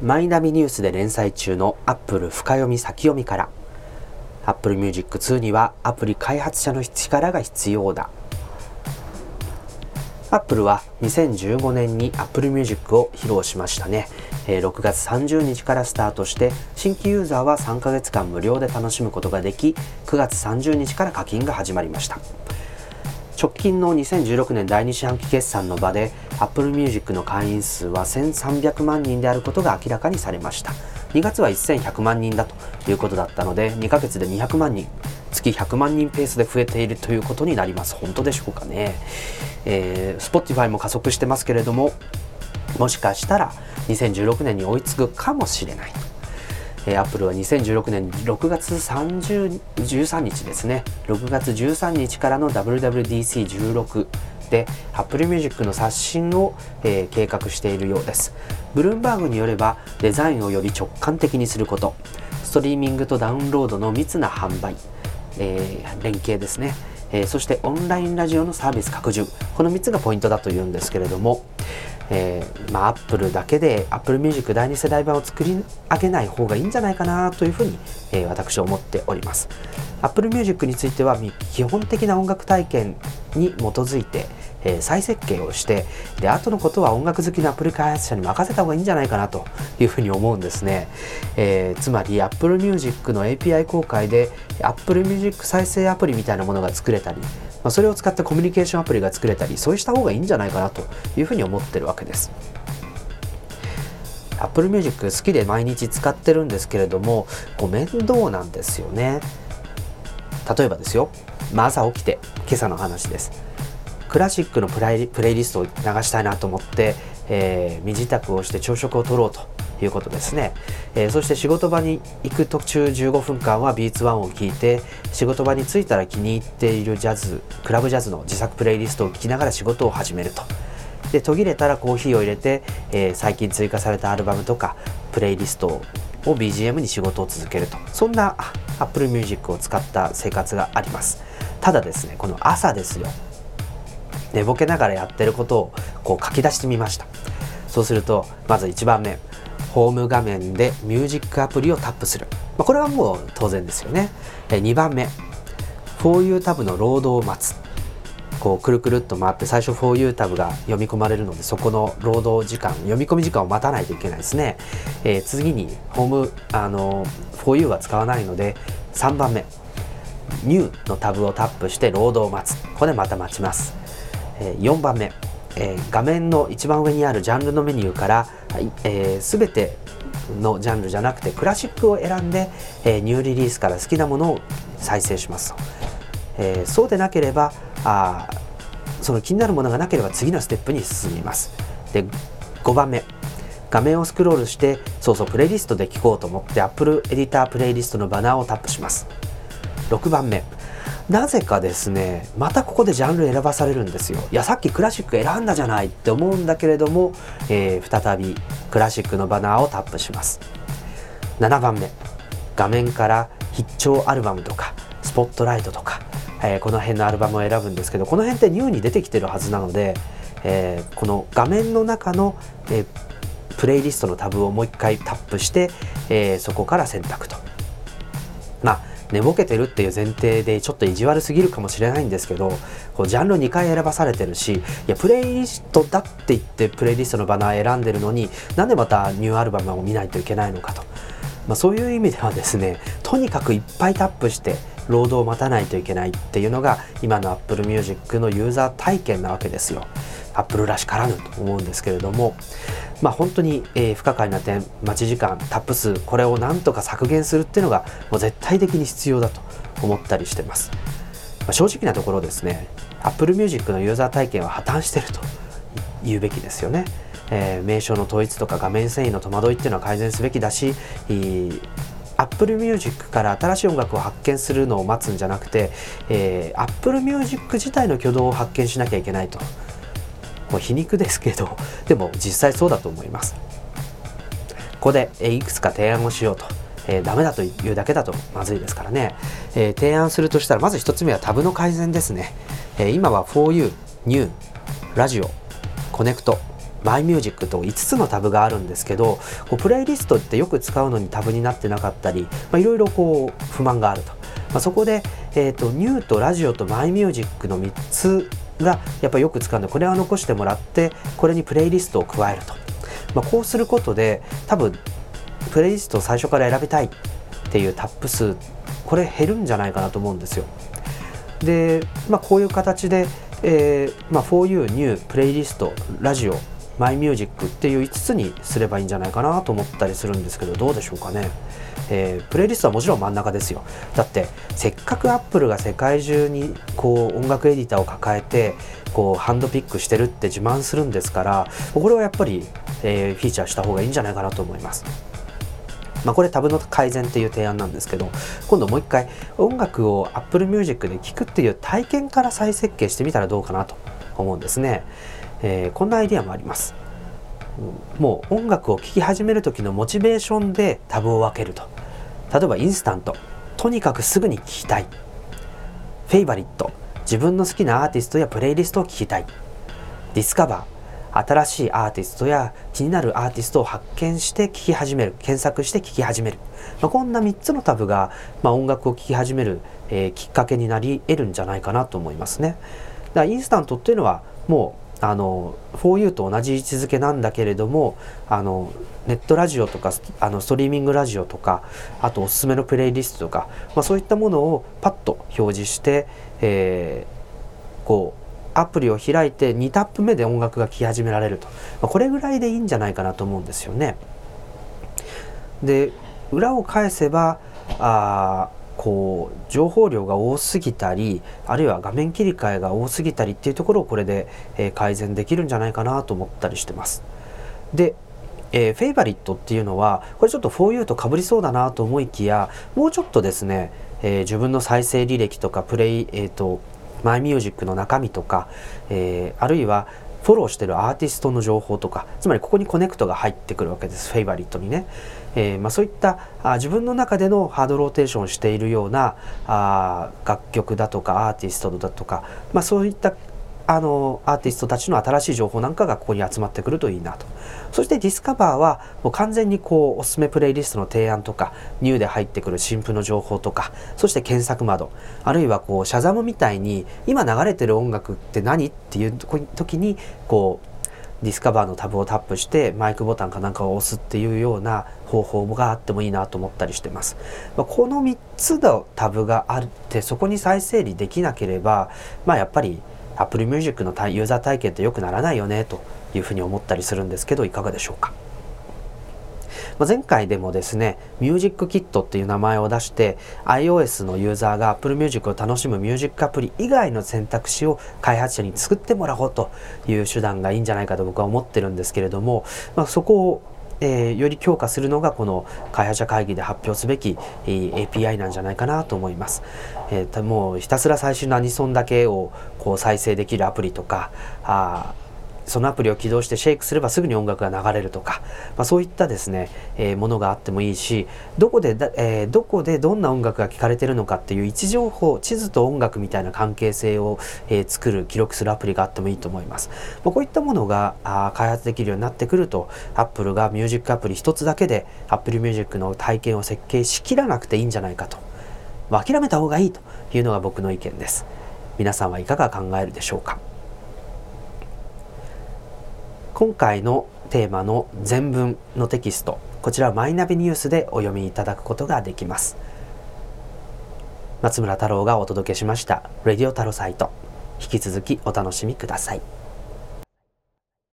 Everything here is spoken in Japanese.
マイナビニュースで連載中の Apple 深読み先読みから。Apple Music 2にはアプリ開発者の力が必要だ。Apple は2015年に Apple Music を披露しましたね。6月30日からスタートして新規ユーザーは3ヶ月間無料で楽しむことができ9月30日から課金が始まりました。直近の2016年第2四半期決算の場で Apple Music の会員数は1300万人であることが明らかにされました。2月は1100万人だということだったので2ヶ月で200万人月100万人ペースで増えているということになります。本当でしょうかね、えー、Spotify も加速してますけれどももしかしたら2016年に追いつくかもしれない。えー、アップルは2016年6月30 13日ですね。6月13日からの WWDC16 Apple Music の刷新を、えー、計画しているようです。ブルームバーグによればデザインをより直感的にすること。ストリーミングとダウンロードの密な販売、えー、連携ですね、えー、そしてオンラインラジオのサービス拡充。この3つがポイントだというんですけれどもえー、まあ、Apple だけで Apple Music 第2世代版を作り上げない方がいいんじゃないかなというふうに、えー、私は思っております。Apple Music については基本的な音楽体験に基づいて、えー、再設計をしてで後のことは音楽好きなアプリ開発者に任せた方がいいんじゃないかなというふうに思うんですね、えー、つまり Apple Music の API 公開で Apple Music 再生アプリみたいなものが作れたりまあ、それを使ったコミュニケーションアプリが作れたりそうした方がいいんじゃないかなというふうに思ってるわけです。Apple Music 好きで毎日使ってるんですけれどもこう面倒なんですよね。例えばですよ、まあ、朝起きて今朝の話です。クラシックのプライプレイリストを流したいなと思って、えー、身支度をして朝食をとろうということですね、えー、そして仕事場に行く途中15分間は Beats1 を聴いて仕事場に着いたら気に入っているジャズクラブジャズの自作プレイリストを聴きながら仕事を始めると。で途切れたらコーヒーを入れて、えー、最近追加されたアルバムとかプレイリストを BGM に仕事を続けると。そんな Apple Music を使った生活があります。ただですねこの朝ですよ。寝ぼけながらやってることをこう書き出してみました。そうするとまず1番目ホーム画面でミュージックアプリをタップする、まあ、これはもう当然ですよね。2番目 4U タブのロードを待つ。こうくるくるっと回って最初 4U タブが読み込まれるのでそこの労働時間読み込み時間を待たないといけないですね、えー、次にホームあの 4U は使わないので3番目 New のタブをタップしてロードを待つ。ここでまた待ちます、え、4番目。え、画面の一番上にあるジャンルのメニューから、え、全てのジャンルじゃなくてクラシックを選んで、え、ニューリリースから好きなものを再生します、え、そうでなければあその気になるものがなければ次のステップに進みます。で5番目。画面をスクロールしてそうそうプレイリストで聴こうと思って Apple エディタープレイリストのバナーをタップします。6番目。なぜかですねまたここでジャンル選ばされるんですよ。いやさっきクラシック選んだじゃないって思うんだけれども、えー、再びクラシックのバナーをタップします。7番目。画面から必聴アルバムとかスポットライトとか、えー、この辺のアルバムを選ぶんですけどこの辺ってニューに出てきてるはずなので、えー、この画面の中の、えプレイリストのタブをもう一回タップして、えそこから選択と。まあ寝ぼけてるっていう前提でちょっと意地悪すぎるかもしれないんですけどこうジャンル2回選ばされてるしいやプレイリストだって言ってプレイリストのバナー選んでるのになんでまたニューアルバムを見ないといけないのかと、まあ、そういう意味ではですねとにかくいっぱいタップしてロードを待たないといけないっていうのが今の Apple Music のユーザー体験なわけですよ。アップルらしからぬと思うんですけれども、まあ、本当に、えー、不可解な点待ち時間タップ数これをなんとか削減するっていうのがもう絶対的に必要だと思ったりしてます、まあ、正直なところですね Apple Music のユーザー体験は破綻してると言うべきですよね、えー、名称の統一とか画面遷移の戸惑いっていうのは改善すべきだし Apple Music から新しい音楽を発見するのを待つんじゃなくて、えー、Apple Music 自体の挙動を発見しなきゃいけないと。もう皮肉ですけどでも実際そうだと思います。ここでいくつか提案をしようと、えー、ダメだというだけだとまずいですからね、えー、提案するとしたらまず1つ目はタブの改善ですね、えー、今は 4U、New、ラジオ、コネクト、マイミュージックと5つのタブがあるんですけどこうプレイリストってよく使うのにタブになってなかったりいろいろこう不満があると、まあ、そこで、えーと、ニューとラジオとマイミュージックの3つがやっぱよく使うのでこれは残してもらってこれにプレイリストを加えると、まあ、こうすることで多分プレイリストを最初から選びたいっていうタップ数これ減るんじゃないかなと思うんですよ。で、まあ、こういう形で、えーまあ、4U ニュープレイリストラジオマイミュージックっていう5つにすればいいんじゃないかなと思ったりするんですけどどうでしょうかね、えー、プレイリストはもちろん真ん中ですよ。だってせっかくアップルが世界中にこう音楽エディターを抱えてこうハンドピックしてるって自慢するんですからこれはやっぱり、えー、フィーチャーした方がいいんじゃないかなと思います。まあ、これタブの改善っていう提案なんですけど今度もう一回音楽を Apple Music で聴くっていう体験から再設計してみたらどうかなと思うんですね。えー、こんなアイデアもあります。もう音楽を聴き始める時のモチベーションでタブを分けると。例えばインスタント。とにかくすぐに聴きたい。フェイバリット。自分の好きなアーティストやプレイリストを聴きたい。ディスカバー。新しいアーティストや気になるアーティストを発見して聴き始める。検索して聴き始める、まあ、こんな3つのタブが、まあ、音楽を聴き始める、えー、きっかけになり得るんじゃないかなと思いますね。だからインスタントっていうのはもうあの 4U と同じ位置づけなんだけれどもあのネットラジオとかあのストリーミングラジオとかあとおすすめのプレイリストとか、まあ、そういったものをパッと表示して、えー、こうアプリを開いて2タップ目で音楽が聴き始められると、まあ、これぐらいでいいんじゃないかなと思うんですよね。で裏を返せばあこう情報量が多すぎたりあるいは画面切り替えが多すぎたりっていうところをこれで、え、改善できるんじゃないかなと思ったりしてます。でえー、フェイバリットっていうのはこれちょっと 4U とかぶりそうだなと思いきやもうちょっとですね、えー、自分の再生履歴とかプレイ、えーと、マイミュージックの中身とか、えー、あるいはフォローしてるアーティストの情報とかつまりここにコネクトが入ってくるわけですフェイバリットにね。えー、まあ、そういったあ自分の中でのハードローテーションをしているようなあ楽曲だとかアーティストだとか、まあ、そういったあのアーティストたちの新しい情報なんかがここに集まってくるといいなとそしてディスカバーはもう完全にこうおすすめプレイリストの提案とかニューで入ってくる新譜の情報とかそして検索窓あるいはこうシャザムみたいに今流れてる音楽って何っていう時にこうディスカバーのタブをタップしてマイクボタンかなんかを押すっていうような方法があってもいいなと思ったりしてます。まあ、この3つのタブがあってそこに再整理できなければまあやっぱり Apple Music のユーザー体験って良くならないよねというふうに思ったりするんですけどいかがでしょうか。まあ、前回でもですね、ミュージックキットっていう名前を出して、iOS のユーザーが Apple Music を楽しむミュージックアプリ以外の選択肢を開発者に作ってもらおうという手段がいいんじゃないかと僕は思ってるんですけれども、まあ、そこをえー、より強化するのがこの開発者会議で発表すべき、えー、API なんじゃないかなと思います。えー、もうひたすら最新のアニソンだけをこう再生できるアプリとかあそのアプリを起動してシェイクすればすぐに音楽が流れるとか、まあ、そういったですね、えー、ものがあってもいいしどこでだ、えー、どこでどんな音楽が聴かれてるのかっていう位置情報地図と音楽みたいな関係性を、えー、作る記録するアプリがあってもいいと思います、まあ、こういったものがあ開発できるようになってくると Apple がミュージックアプリ一つだけで Apple Music の体験を設計しきらなくていいんじゃないかと、まあ、諦めた方がいいというのが僕の意見です。皆さんはいかが考えるでしょうか？今回のテーマの全文のテキストこちらはマイナビニュースでお読みいただくことができます松村太郎がお届けしました「レディオタロサイト」引き続きお楽しみください。